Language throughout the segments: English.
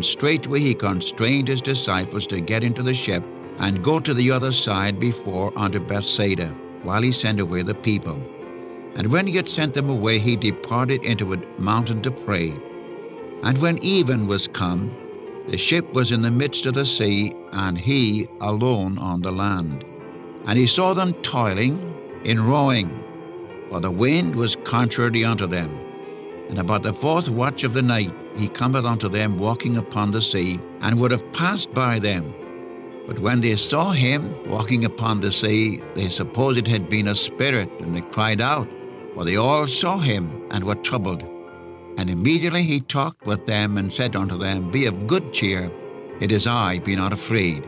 And straightway he constrained his disciples to get into the ship and go to the other side before unto Bethsaida, while he sent away the people. And when he had sent them away, he departed into a mountain to pray. And when even was come, the ship was in the midst of the sea, and he alone on the land. And he saw them toiling in rowing, for the wind was contrary unto them. And about the fourth watch of the night he cometh unto them walking upon the sea, and would have passed by them. But when they saw him walking upon the sea, they supposed it had been a spirit, and they cried out, for they all saw him and were troubled. And immediately he talked with them and said unto them, Be of good cheer, it is I, be not afraid.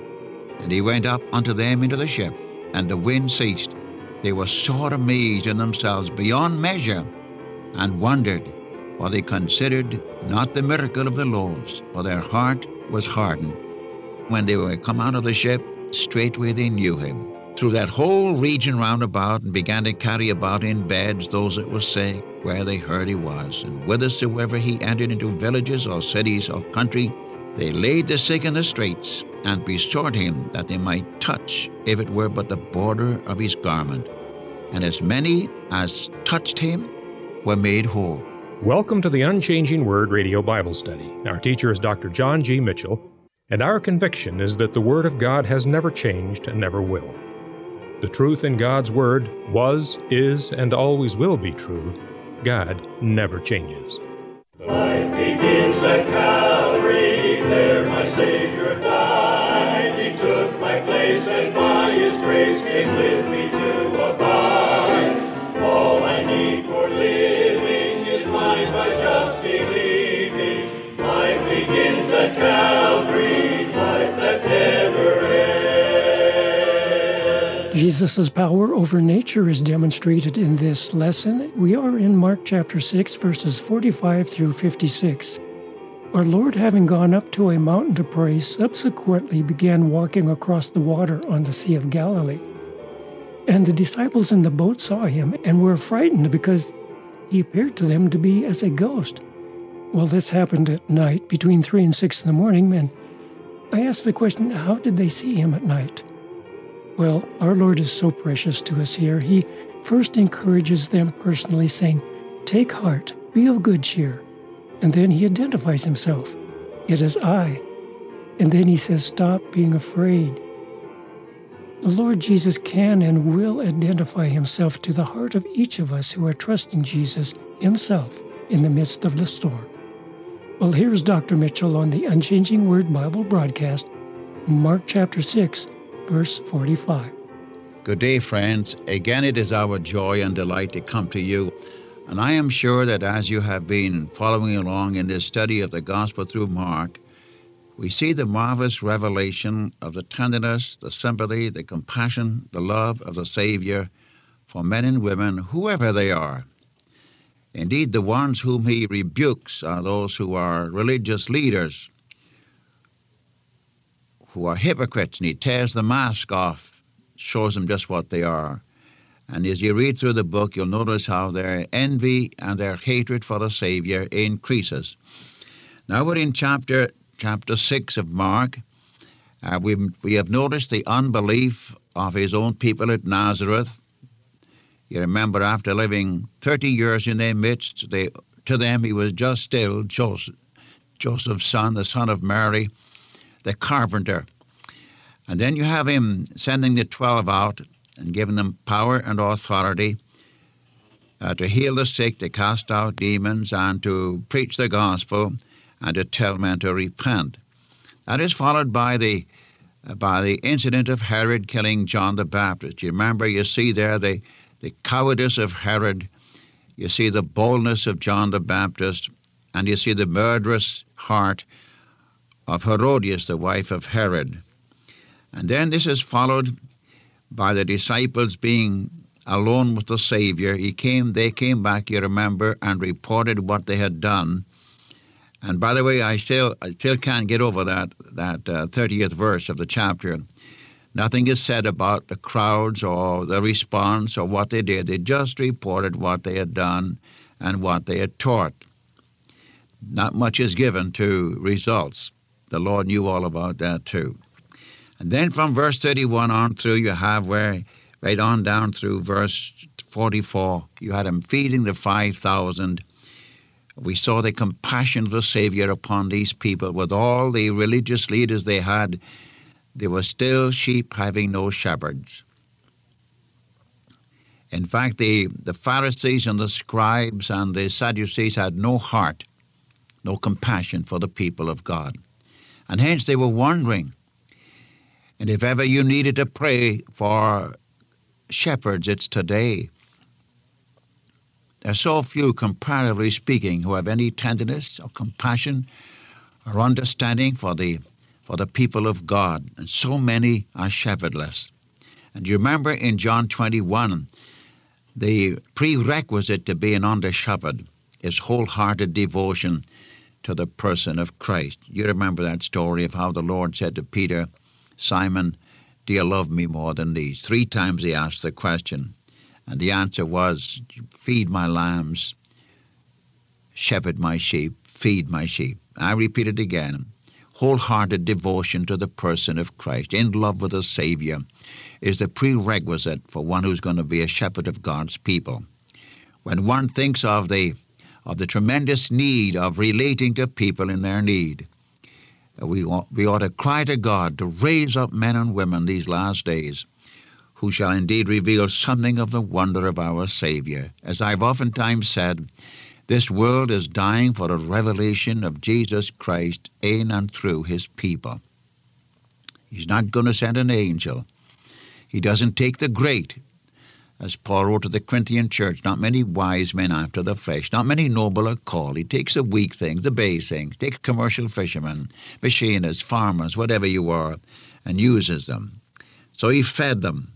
And he went up unto them into the ship, and the wind ceased. They were sore amazed in themselves beyond measure, and wondered, for they considered not the miracle of the loaves, for their heart was hardened. When they were come out of the ship, straightway they knew him. Through that whole region round about, and began to carry about in beds those that were sick, where they heard he was. And whithersoever he entered into villages or cities or country, they laid the sick in the streets, and besought him that they might touch, if it were but the border of his garment. And as many as touched him were made whole. Welcome to the Unchanging Word Radio Bible Study. Our teacher is Dr. John G. Mitchell, and our conviction is that the Word of God has never changed and never will. The truth in God's Word was, is, and always will be true. God never changes. Life begins at Calvary, there my Savior died. He took my place, and by His grace came with me to Jesus' power over nature is demonstrated in this lesson. We are in Mark chapter 6, verses 45 through 56. Our Lord, having gone up to a mountain to pray, subsequently began walking across the water on the Sea of Galilee. And the disciples in the boat saw him and were frightened because he appeared to them to be as a ghost. Well, this happened at night between 3 and 6 in the morning, and I asked the question how did they see him at night? Well, our Lord is so precious to us here. He first encourages them personally, saying, Take heart, be of good cheer. And then he identifies himself. It is I. And then he says, Stop being afraid. The Lord Jesus can and will identify himself to the heart of each of us who are trusting Jesus himself in the midst of the storm. Well, here's Dr. Mitchell on the Unchanging Word Bible broadcast, Mark chapter 6, verse 45. Good day, friends. Again, it is our joy and delight to come to you. And I am sure that as you have been following along in this study of the gospel through Mark, we see the marvelous revelation of the tenderness, the sympathy, the compassion, the love of the Savior for men and women, whoever they are. Indeed, the ones whom he rebukes are those who are religious leaders, who are hypocrites, and he tears the mask off, shows them just what they are. And as you read through the book, you'll notice how their envy and their hatred for the Savior increases. Now we're in chapter chapter six of Mark. Uh, we we have noticed the unbelief of his own people at Nazareth. You remember, after living thirty years in their midst, they to them he was just still Joseph, Joseph's son, the son of Mary, the carpenter. And then you have him sending the twelve out and giving them power and authority uh, to heal the sick, to cast out demons, and to preach the gospel, and to tell men to repent. That is followed by the by the incident of Herod killing John the Baptist. You remember, you see there the the cowardice of Herod, you see the boldness of John the Baptist, and you see the murderous heart of Herodias, the wife of Herod. And then this is followed by the disciples being alone with the Savior. He came, they came back, you remember, and reported what they had done. And by the way, I still, I still can't get over that that uh, 30th verse of the chapter. Nothing is said about the crowds or the response or what they did. They just reported what they had done and what they had taught. Not much is given to results. The Lord knew all about that too. And then from verse 31 on through, you have where, right on down through verse 44, you had him feeding the 5,000. We saw the compassion of the Savior upon these people. With all the religious leaders they had, there were still sheep having no shepherds. In fact, the, the Pharisees and the scribes and the Sadducees had no heart, no compassion for the people of God. And hence they were wondering. And if ever you needed to pray for shepherds, it's today. There are so few, comparatively speaking, who have any tenderness or compassion or understanding for the, for the people of God, and so many are shepherdless. And you remember in John 21, the prerequisite to being under shepherd is wholehearted devotion to the person of Christ. You remember that story of how the Lord said to Peter, Simon, do you love me more than these? Three times he asked the question. And the answer was, Feed my lambs, shepherd my sheep, feed my sheep. I repeat it again wholehearted devotion to the person of Christ, in love with the Savior, is the prerequisite for one who's going to be a shepherd of God's people. When one thinks of the, of the tremendous need of relating to people in their need, we we ought to cry to God to raise up men and women these last days who shall indeed reveal something of the wonder of our Savior. As I've oftentimes said, this world is dying for a revelation of Jesus Christ in and through his people. He's not going to send an angel. He doesn't take the great, as Paul wrote to the Corinthian church, not many wise men after the flesh, not many noble are called. He takes the weak things, the base things, takes commercial fishermen, machinists, farmers, whatever you are, and uses them. So he fed them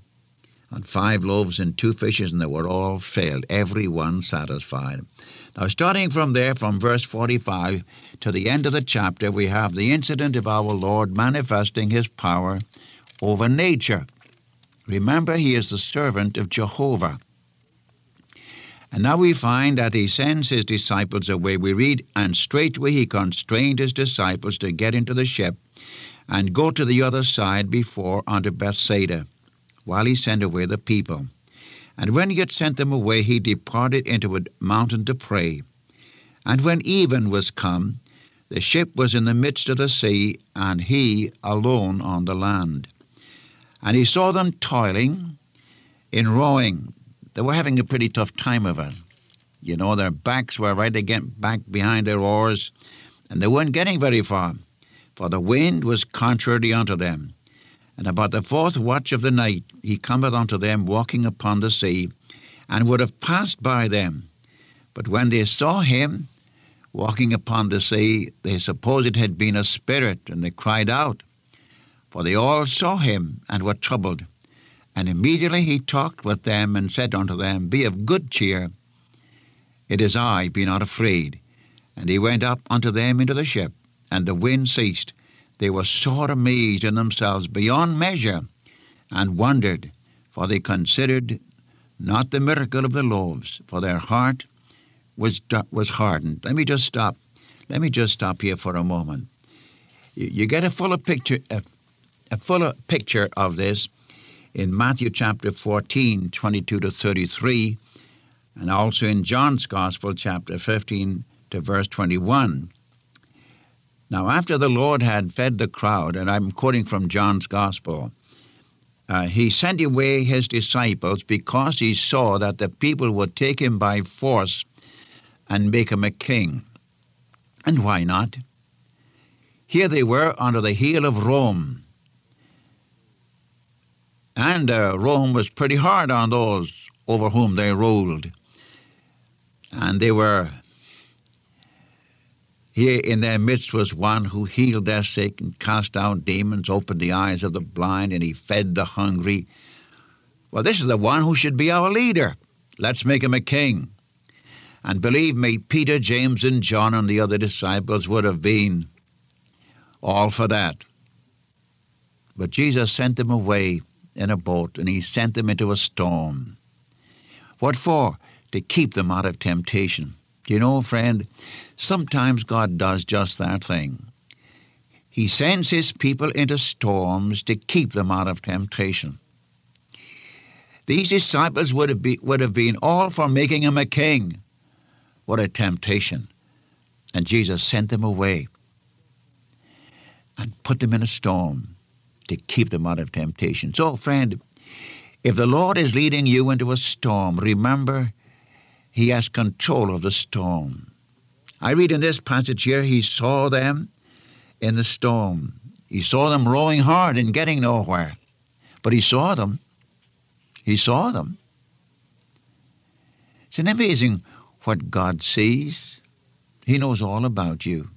on five loaves and two fishes, and they were all filled, every one satisfied. Now, starting from there, from verse 45 to the end of the chapter, we have the incident of our Lord manifesting his power over nature. Remember, he is the servant of Jehovah. And now we find that he sends his disciples away. We read, And straightway he constrained his disciples to get into the ship and go to the other side before unto Bethsaida while he sent away the people. And when he had sent them away, he departed into a mountain to pray. And when even was come, the ship was in the midst of the sea, and he alone on the land. And he saw them toiling in rowing. They were having a pretty tough time of it. You know, their backs were right again back behind their oars, and they weren't getting very far, for the wind was contrary unto them. And about the fourth watch of the night he cometh unto them walking upon the sea, and would have passed by them. But when they saw him walking upon the sea, they supposed it had been a spirit, and they cried out. For they all saw him and were troubled. And immediately he talked with them and said unto them, Be of good cheer. It is I, be not afraid. And he went up unto them into the ship, and the wind ceased, they were sore amazed in themselves beyond measure, and wondered, for they considered not the miracle of the loaves, for their heart was, was hardened. Let me just stop. Let me just stop here for a moment. You, get a fuller picture, a, a fuller picture of this in Matthew chapter 14, 22 to 33, and also in John's Gospel, chapter 15 to verse 21. Now, after the Lord had fed the crowd, and I'm quoting from John's Gospel, uh, he sent away his disciples because he saw that the people would take him by force and make him a king. And why not? Here they were under the heel of Rome. And uh, Rome was pretty hard on those over whom they ruled. And they were here in their midst was one who healed their sick and cast out demons, opened the eyes of the blind, and he fed the hungry. Well, this is the one who should be our leader. Let's make him a king. And believe me, Peter, James, and John and the other disciples would have been all for that. But Jesus sent them away in a boat, and he sent them into a storm. What for? To keep them out of temptation. You know, friend, sometimes God does just that thing. He sends his people into storms to keep them out of temptation. These disciples would have, be, would have been all for making him a king. What a temptation. And Jesus sent them away and put them in a storm to keep them out of temptation. So, friend, if the Lord is leading you into a storm, remember He has control of the storm. I read in this passage here, He saw them in the storm. He saw them rowing hard and getting nowhere. But He saw them. He saw them. It's an amazing what God sees. He knows all about you.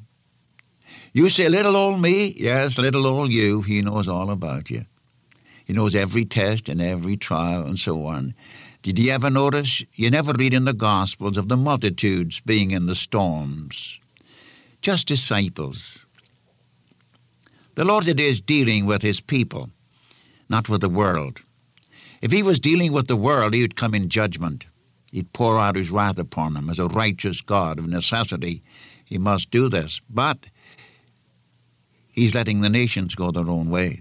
You say, little old me? Yes, little old you. He knows all about you. He knows every test and every trial and so on. Did you ever notice? You never read in the Gospels of the multitudes being in the storms. Just disciples. The Lord it is dealing with his people, not with the world. If he was dealing with the world, he would come in judgment. He'd pour out his wrath upon them as a righteous God. Of necessity, he must do this. But he's letting the nations go their own way.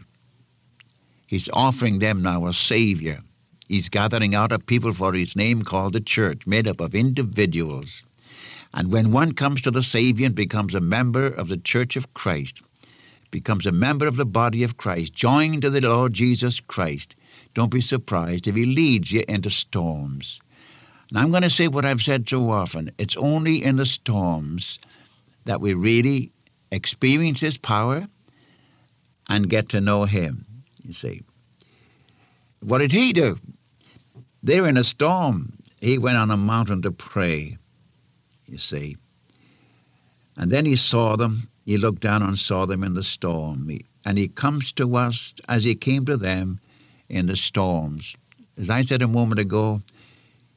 He's offering them now a Savior. He's gathering out a people for his name called the church, made up of individuals. And when one comes to the Savior and becomes a member of the church of Christ, becomes a member of the body of Christ, joined to the Lord Jesus Christ, don't be surprised if he leads you into storms. And I'm going to say what I've said so often it's only in the storms that we really experience His power and get to know Him, you see. What did He do? They were in a storm. He went on a mountain to pray, you see. And then He saw them. He looked down and saw them in the storm. And He comes to us as He came to them in the storms. As I said a moment ago,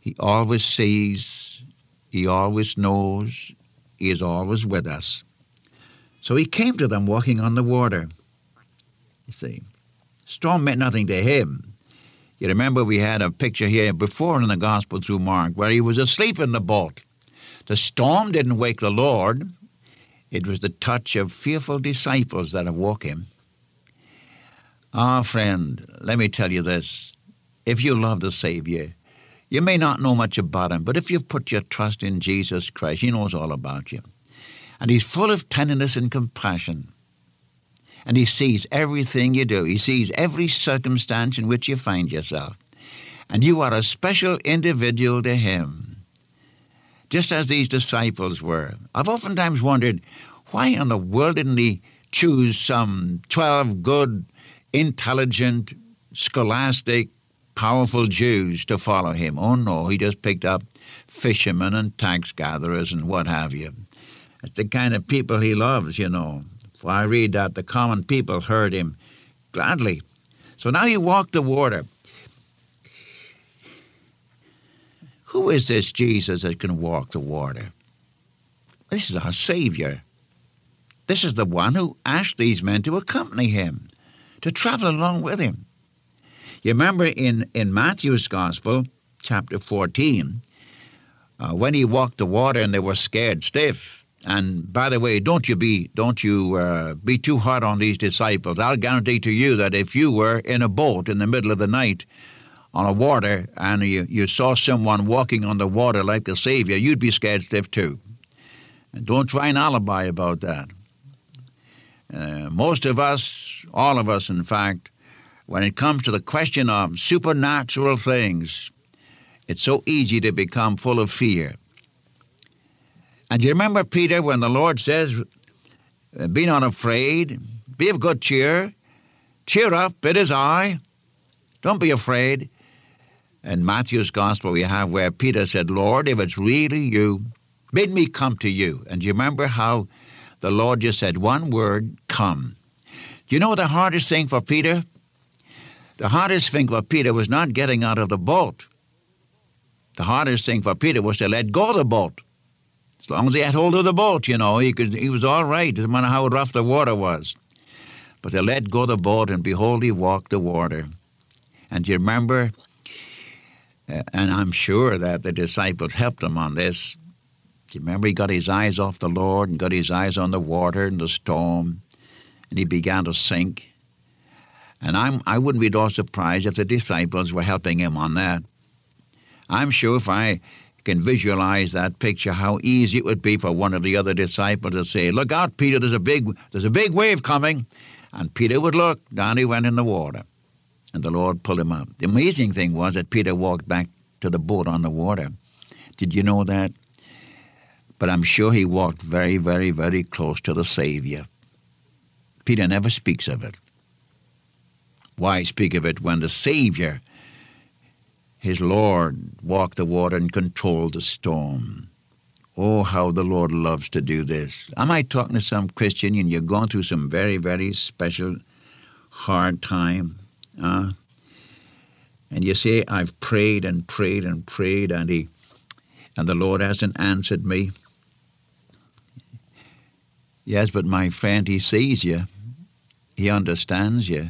he always sees, He always knows, He is always with us. So He came to them walking on the water. You see, storm meant nothing to Him. You remember we had a picture here before in the Gospel through Mark where He was asleep in the boat. The storm didn't wake the Lord. It was the touch of fearful disciples that awoke him. Ah, friend, let me tell you this. If you love the Savior, you may not know much about him, but if you've put your trust in Jesus Christ, he knows all about you. And he's full of tenderness and compassion. And he sees everything you do. He sees every circumstance in which you find yourself. And you are a special individual to him, just as these disciples were. I've oftentimes wondered why in the world didn't he choose some 12 good, intelligent, scholastic, powerful Jews to follow him. Oh no, he just picked up fishermen and tax gatherers and what have you. It's the kind of people he loves, you know. For I read that the common people heard him gladly. So now he walked the water. Who is this Jesus that can walk the water? This is our Savior. This is the one who asked these men to accompany him, to travel along with him. You remember in, in Matthew's Gospel, chapter 14, uh, when he walked the water and they were scared stiff. And by the way, don't you be don't you uh, be too hard on these disciples. I'll guarantee to you that if you were in a boat in the middle of the night on a water and you, you saw someone walking on the water like the Savior, you'd be scared stiff too. And don't try an alibi about that. Uh, most of us, all of us, in fact, when it comes to the question of supernatural things, it's so easy to become full of fear. And you remember, Peter, when the Lord says, uh, Be not afraid, be of good cheer, cheer up, it is I, don't be afraid. In Matthew's Gospel, we have where Peter said, Lord, if it's really you, bid me come to you. And you remember how the Lord just said one word, come. Do you know the hardest thing for Peter? The hardest thing for Peter was not getting out of the boat. The hardest thing for Peter was to let go of the boat. As long as he had hold of the boat, you know, he, could, he was all right, no matter how rough the water was. But they let go the boat, and behold, he walked the water. And you remember, uh, and I'm sure that the disciples helped him on this. Do you remember he got his eyes off the Lord and got his eyes on the water and the storm? and he began to sink. And I'm, I wouldn't be at all surprised if the disciples were helping him on that. I'm sure if I can visualize that picture, how easy it would be for one of the other disciples to say, "Look out, Peter! There's a big, there's a big wave coming," and Peter would look. Down he went in the water, and the Lord pulled him up. The amazing thing was that Peter walked back to the boat on the water. Did you know that? But I'm sure he walked very, very, very close to the Savior. Peter never speaks of it. Why speak of it when the Savior, his Lord, walked the water and controlled the storm? Oh, how the Lord loves to do this. Am I talking to some Christian and you're going through some very, very special, hard time? Uh, and you say, I've prayed and prayed and prayed, and, he, and the Lord hasn't answered me. Yes, but my friend, He sees you. He understands you.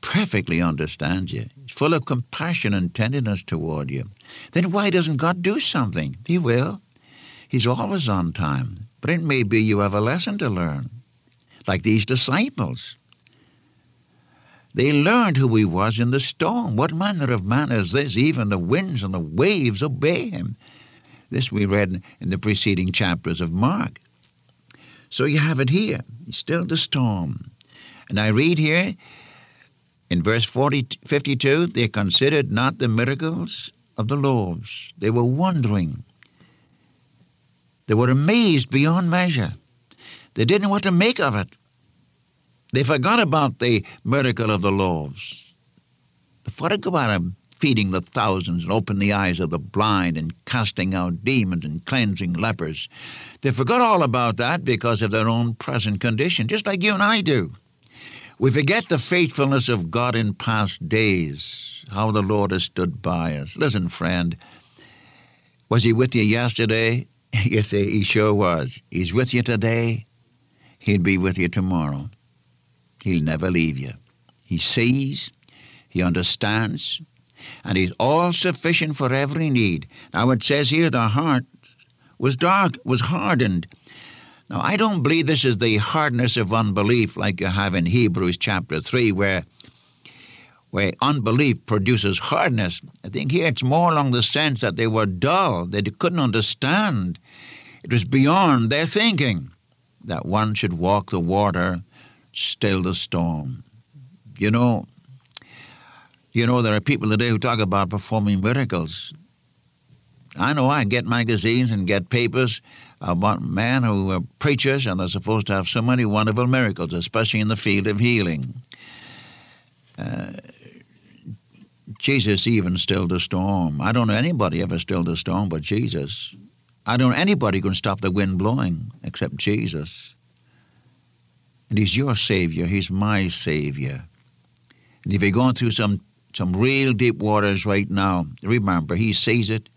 Perfectly understands you. Full of compassion and tenderness toward you. Then why doesn't God do something? He will. He's always on time. But it may be you have a lesson to learn. Like these disciples. They learned who he was in the storm. What manner of man is this? Even the winds and the waves obey him. This we read in the preceding chapters of Mark. So you have it here. Still the storm. And I read here in verse 40, 52 they considered not the miracles of the loaves. They were wondering. They were amazed beyond measure. They didn't know what to make of it. They forgot about the miracle of the loaves. They forgot about feeding the thousands and opening the eyes of the blind and casting out demons and cleansing lepers. They forgot all about that because of their own present condition, just like you and I do. We forget the faithfulness of God in past days, how the Lord has stood by us. Listen, friend, was He with you yesterday? yes, He sure was. He's with you today. He'll be with you tomorrow. He'll never leave you. He sees, He understands, and He's all sufficient for every need. Now it says here the heart was dark, was hardened. Now I don't believe this is the hardness of unbelief like you have in Hebrews chapter 3, where where unbelief produces hardness. I think here it's more along the sense that they were dull, they couldn't understand. It was beyond their thinking that one should walk the water, still the storm. You know, you know, there are people today who talk about performing miracles. I know I get magazines and get papers about men who are preachers and they're supposed to have so many wonderful miracles, especially in the field of healing. Uh, Jesus even stilled the storm. I don't know anybody ever stilled the storm but Jesus. I don't know anybody can stop the wind blowing except Jesus. And He's your Savior. He's my Savior. And if you're going through some some real deep waters right now, remember, He sees it,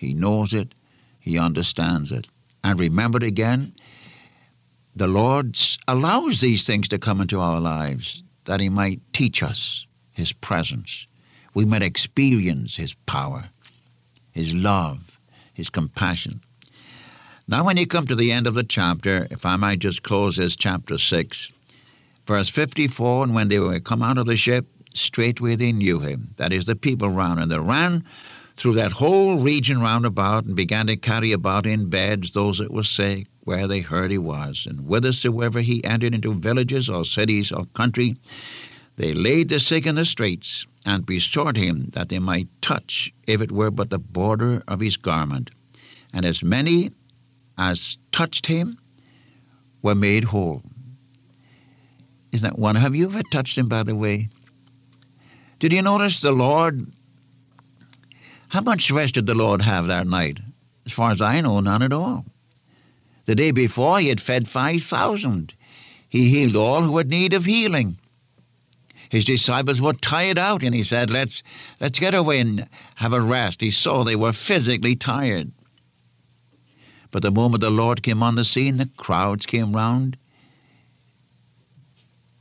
He knows it, He understands it. And remember again, the Lord allows these things to come into our lives that He might teach us His presence. We might experience His power, His love, His compassion. Now, when you come to the end of the chapter, if I might just close this chapter 6, verse 54 And when they were come out of the ship, straightway they knew him. That is, the people ran, And they ran through that whole region round about and began to carry about in beds those that were sick, where they heard he was. And whithersoever he entered into villages or cities or country, they laid the sick in the streets and besought him that they might touch, if it were but the border of his garment. And as many as touched him were made whole. Isn't that one? Have you ever touched him, by the way? Did you notice the Lord? How much rest did the Lord have that night? As far as I know, none at all. The day before, he had fed 5,000. He healed all who had need of healing. His disciples were tired out, and he said, let's, let's get away and have a rest. He saw they were physically tired. But the moment the Lord came on the scene, the crowds came round.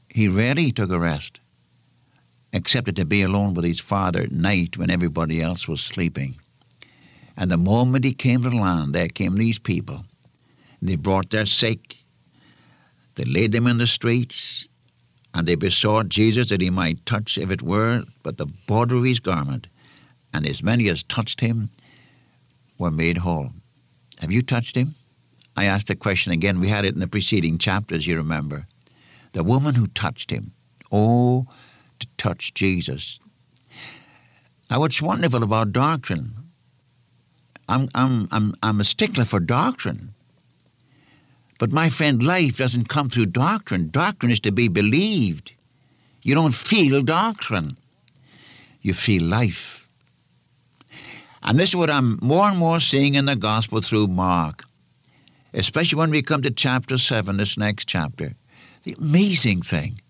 He rarely took a rest, except to be alone with his father at night when everybody else was sleeping. And the moment he came to the land, there came these people. They brought their sick, They laid them in the streets, and they besought Jesus that he might touch, if it were, but the border of his garment. And as many as touched him were made whole. Have you touched him? I asked the question again. We had it in the preceding chapters, you remember. The woman who touched him. Oh, to touch Jesus. Now, what's wonderful about doctrine, I'm, I'm, I'm, I'm a stickler for doctrine. But my friend, life doesn't come through doctrine. Doctrine is to be believed. You don't feel doctrine, you feel life. And this is what I'm more and more seeing in the gospel through Mark, especially when we come to chapter 7, this next chapter. The amazing thing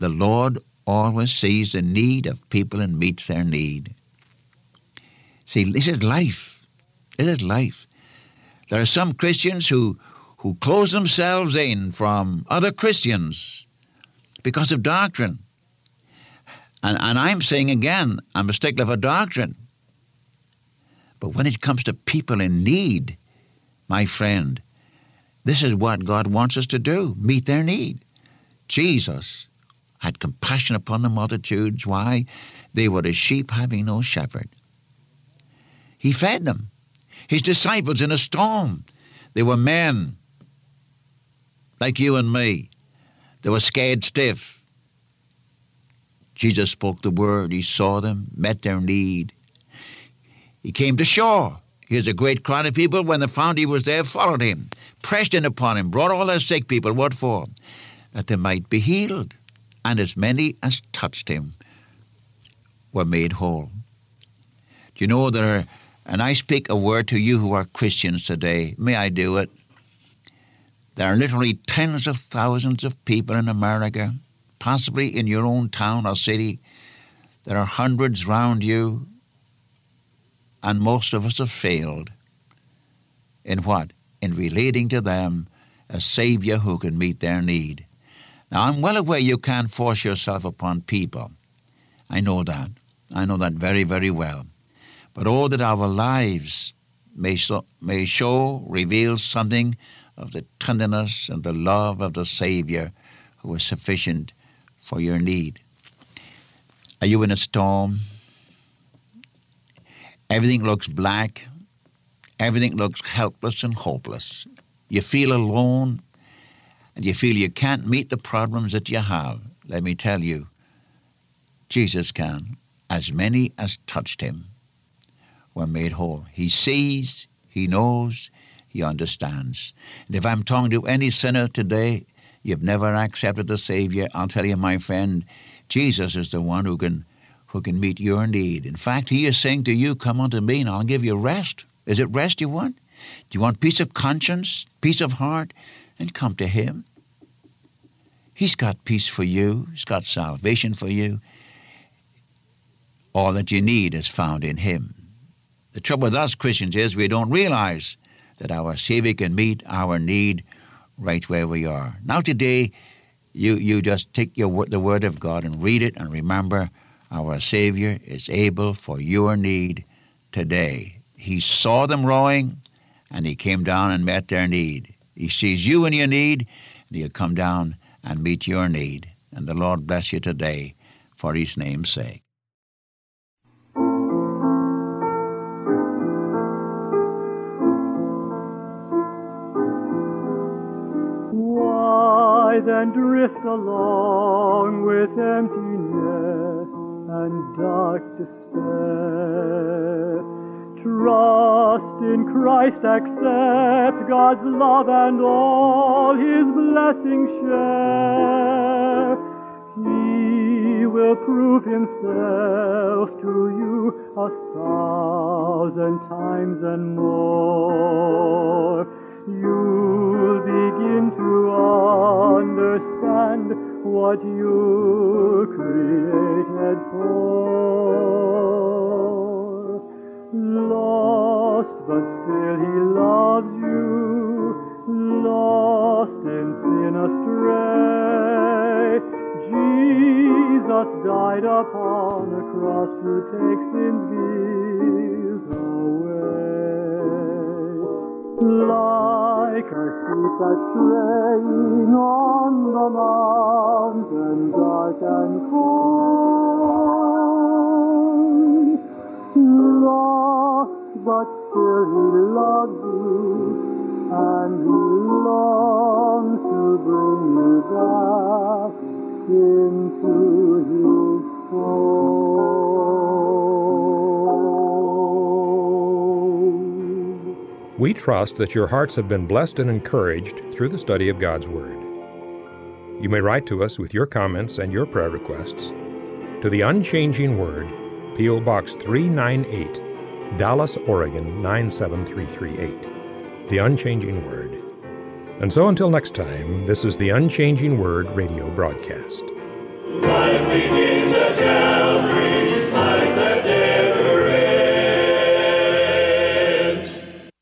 the Lord always sees the need of people and meets their need. See, this is life. This is life. There are some Christians who, who close themselves in from other Christians because of doctrine. And, and I'm saying again, I'm a stickler for doctrine. But when it comes to people in need, my friend, this is what God wants us to do meet their need. Jesus had compassion upon the multitudes. Why? They were as sheep having no shepherd. He fed them. His disciples in a storm, they were men like you and me. They were scared stiff. Jesus spoke the word. He saw them, met their need. He came to shore. Here's a great crowd of people. When they found he was there, followed him, pressed in upon him, brought all their sick people. What for? That they might be healed and as many as touched him were made whole. Do you know there are, and I speak a word to you who are Christians today, may I do it? There are literally tens of thousands of people in America, possibly in your own town or city. There are hundreds round you, and most of us have failed. In what? In relating to them a Savior who can meet their need. Now, I'm well aware you can't force yourself upon people. I know that. I know that very, very well. But oh, that our lives may, so, may show, reveal something of the tenderness and the love of the Savior who is sufficient for your need. Are you in a storm? Everything looks black. Everything looks helpless and hopeless. You feel alone and you feel you can't meet the problems that you have, let me tell you, Jesus can. As many as touched him were made whole. He sees, he knows, he understands. And if I'm talking to any sinner today, you've never accepted the Savior, I'll tell you, my friend, Jesus is the one who can who can meet your need. In fact, he is saying to you, Come unto me and I'll give you rest. Is it rest you want? Do you want peace of conscience, peace of heart? And come to him. He's got peace for you, He's got salvation for you. All that you need is found in Him. The trouble with us Christians is we don't realize that our Savior can meet our need right where we are. Now, today, you, you just take your, the Word of God and read it and remember our Savior is able for your need today. He saw them rowing and He came down and met their need. He sees you in your need and He'll come down and meet your need. And the Lord bless you today for His name's sake. Why then drift along with emptiness and dark despair? Trust in Christ, accept God's love and all His blessings share. He will prove Himself to you a thousand times and more. You'll begin to understand what you're created for. Lost, but still he loves you. Lost in sin astray. Jesus died upon the cross to take sin's guilt away. Like a sheep that's straying on the mountain dark and cold. But still he loves you, and he longs to bring you back into his fold. We trust that your hearts have been blessed and encouraged through the study of God's Word. You may write to us with your comments and your prayer requests to the Unchanging Word, P.O. Box 398, Dallas, Oregon 97338. The Unchanging Word. And so until next time, this is the Unchanging Word radio broadcast.